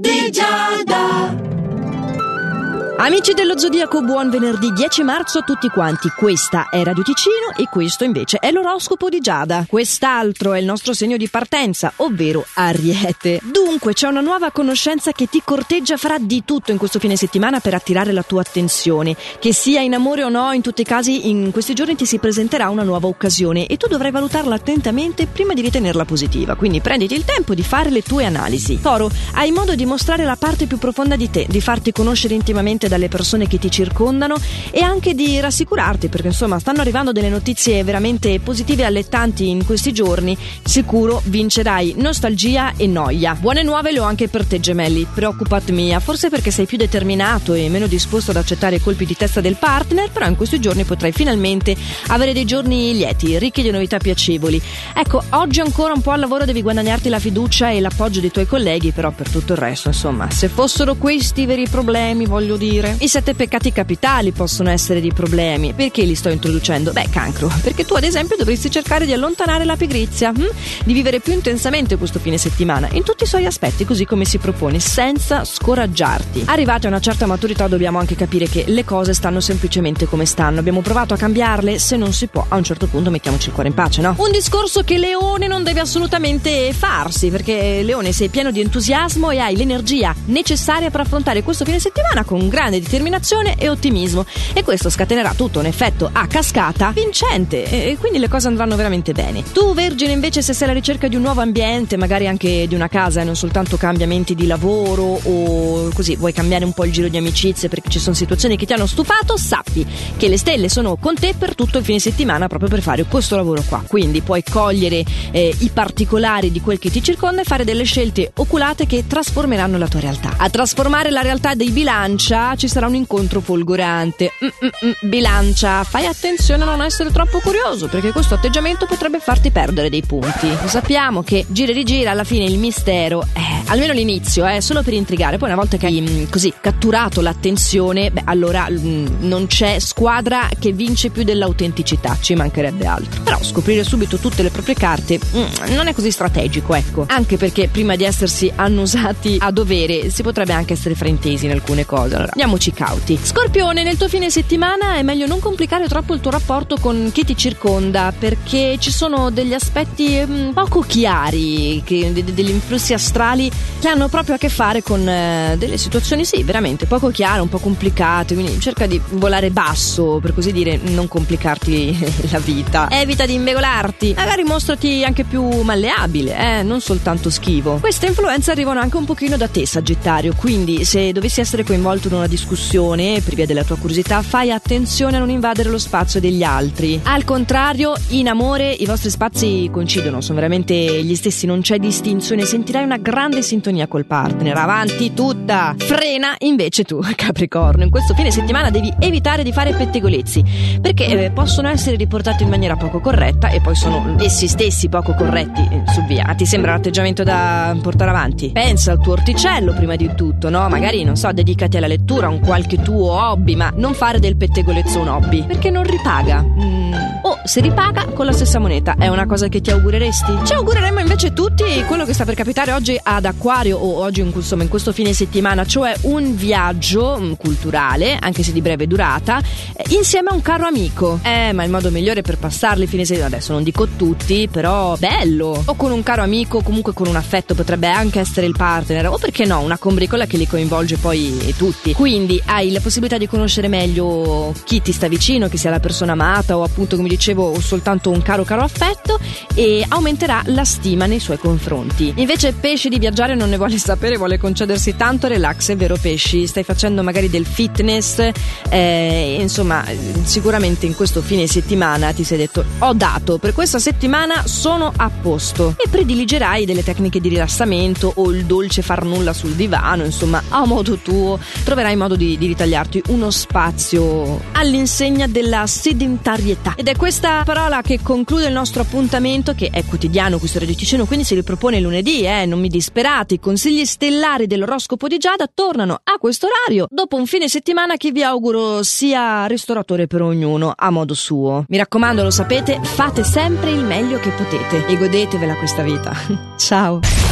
di Giada. Amici dello Zodiaco, buon venerdì 10 marzo a tutti quanti. Questa è Radio Ticino e questo invece è l'oroscopo di Giada. Quest'altro è il nostro segno di partenza, ovvero Ariete. Dunque, c'è una nuova conoscenza che ti corteggia, farà di tutto in questo fine settimana per attirare la tua attenzione. Che sia in amore o no, in tutti i casi, in questi giorni ti si presenterà una nuova occasione e tu dovrai valutarla attentamente prima di ritenerla positiva. Quindi prenditi il tempo di fare le tue analisi. Toro, hai modo di mostrare la parte più profonda di te, di farti conoscere intimamente dalle persone che ti circondano e anche di rassicurarti perché insomma stanno arrivando delle notizie veramente positive e allettanti in questi giorni. Sicuro vincerai nostalgia e noia. Buone nuove le ho anche per te gemelli, preoccupat mia, forse perché sei più determinato e meno disposto ad accettare i colpi di testa del partner, però in questi giorni potrai finalmente avere dei giorni lieti, ricchi di novità piacevoli. Ecco, oggi ancora un po' al lavoro devi guadagnarti la fiducia e l'appoggio dei tuoi colleghi, però per tutto il resto, insomma, se fossero questi i veri problemi, voglio dire dire. I sette peccati capitali possono essere dei problemi. Perché li sto introducendo? Beh, cancro. Perché tu, ad esempio, dovresti cercare di allontanare la pigrizia, hm? di vivere più intensamente questo fine settimana, in tutti i suoi aspetti, così come si propone, senza scoraggiarti. Arrivati a una certa maturità dobbiamo anche capire che le cose stanno semplicemente come stanno. Abbiamo provato a cambiarle, se non si può, a un certo punto mettiamoci il cuore in pace, no? Un discorso che Leone non deve assolutamente farsi, perché Leone sei pieno di entusiasmo e hai l'energia necessaria per affrontare questo fine settimana con grande determinazione e ottimismo e questo scatenerà tutto un effetto a cascata vincente e quindi le cose andranno veramente bene. Tu Vergine invece se sei alla ricerca di un nuovo ambiente, magari anche di una casa e non soltanto cambiamenti di lavoro o così vuoi cambiare un po' il giro di amicizie perché ci sono situazioni che ti hanno stufato, sappi che le stelle sono con te per tutto il fine settimana proprio per fare questo lavoro qua. Quindi puoi cogliere eh, i particolari di quel che ti circonda e fare delle scelte oculate che trasformeranno la tua realtà. A trasformare la realtà dei bilancia ci sarà un incontro folgorante. Mm-mm-mm, bilancia, fai attenzione a non essere troppo curioso perché questo atteggiamento potrebbe farti perdere dei punti. Lo sappiamo che gira e rigira alla fine il mistero, eh, almeno l'inizio, eh, solo per intrigare, poi una volta che hai mm, così catturato l'attenzione, beh allora mm, non c'è squadra che vince più dell'autenticità, ci mancherebbe altro. Però scoprire subito tutte le proprie carte mm, non è così strategico, ecco. Anche perché prima di essersi annusati a dovere si potrebbe anche essere fraintesi in alcune cose. Allora, Andiamoci cauti. Scorpione, nel tuo fine settimana è meglio non complicare troppo il tuo rapporto con chi ti circonda perché ci sono degli aspetti mh, mm, poco chiari, che, de, degli influssi astrali che hanno proprio a che fare con eh, delle situazioni, sì, veramente poco chiare, un po' complicate. Quindi cerca di volare basso, per così dire, non complicarti la vita. Evita di invegolarti, magari mostrati anche più malleabile, eh, non soltanto schivo. Queste influenze arrivano anche un pochino da te, Sagittario, quindi se dovessi essere coinvolto in una discussione per via della tua curiosità, fai attenzione a non invadere lo spazio degli altri. Al contrario, in amore i vostri spazi coincidono, sono veramente gli stessi, non c'è distinzione, sentirai una grande sintonia col partner. Avanti tutta! Frena invece tu, Capricorno. In questo fine settimana devi evitare di fare pettegolezzi, perché eh, possono essere riportati in maniera poco corretta e poi sono essi stessi poco corretti. Eh, su via, ti sembra l'atteggiamento da portare avanti? Pensa al tuo orticello prima di tutto, no? Magari, non so, dedicati alla lettura, un qualche tuo hobby, ma non fare del pettegolezzo un hobby, perché non ripaga. Mm. O se ripaga con la stessa moneta, è una cosa che ti augureresti? Ci augureremmo invece tutti quello che sta per capitare oggi ad Acquario o oggi insomma in questo fine settimana, cioè un viaggio mm, culturale, anche se di breve durata, eh, insieme a un caro amico. Eh, ma il modo migliore per passarli fine settimana, adesso non dico tutti, però bello. O con un caro amico, comunque con un affetto, potrebbe anche essere il partner, o perché no, una combricola che li coinvolge poi tutti. Quindi hai la possibilità di conoscere meglio chi ti sta vicino, che sia la persona amata o appunto come dicevo soltanto un caro caro affetto e aumenterà la stima nei suoi confronti. Invece pesci di viaggiare non ne vuole sapere, vuole concedersi tanto relax, è vero pesci? Stai facendo magari del fitness, eh, insomma sicuramente in questo fine settimana ti sei detto ho dato, per questa settimana sono a posto e prediligerai delle tecniche di rilassamento o il dolce far nulla sul divano, insomma a modo tuo troverai modo di di ritagliarti uno spazio all'insegna della sedentarietà. Ed è questa parola che conclude il nostro appuntamento, che è quotidiano questo Radio Ticino, quindi si ripropone lunedì, eh, non mi disperate. I consigli stellari dell'oroscopo di Giada tornano a questo orario dopo un fine settimana che vi auguro sia ristoratore per ognuno, a modo suo. Mi raccomando, lo sapete, fate sempre il meglio che potete e godetevela questa vita. Ciao!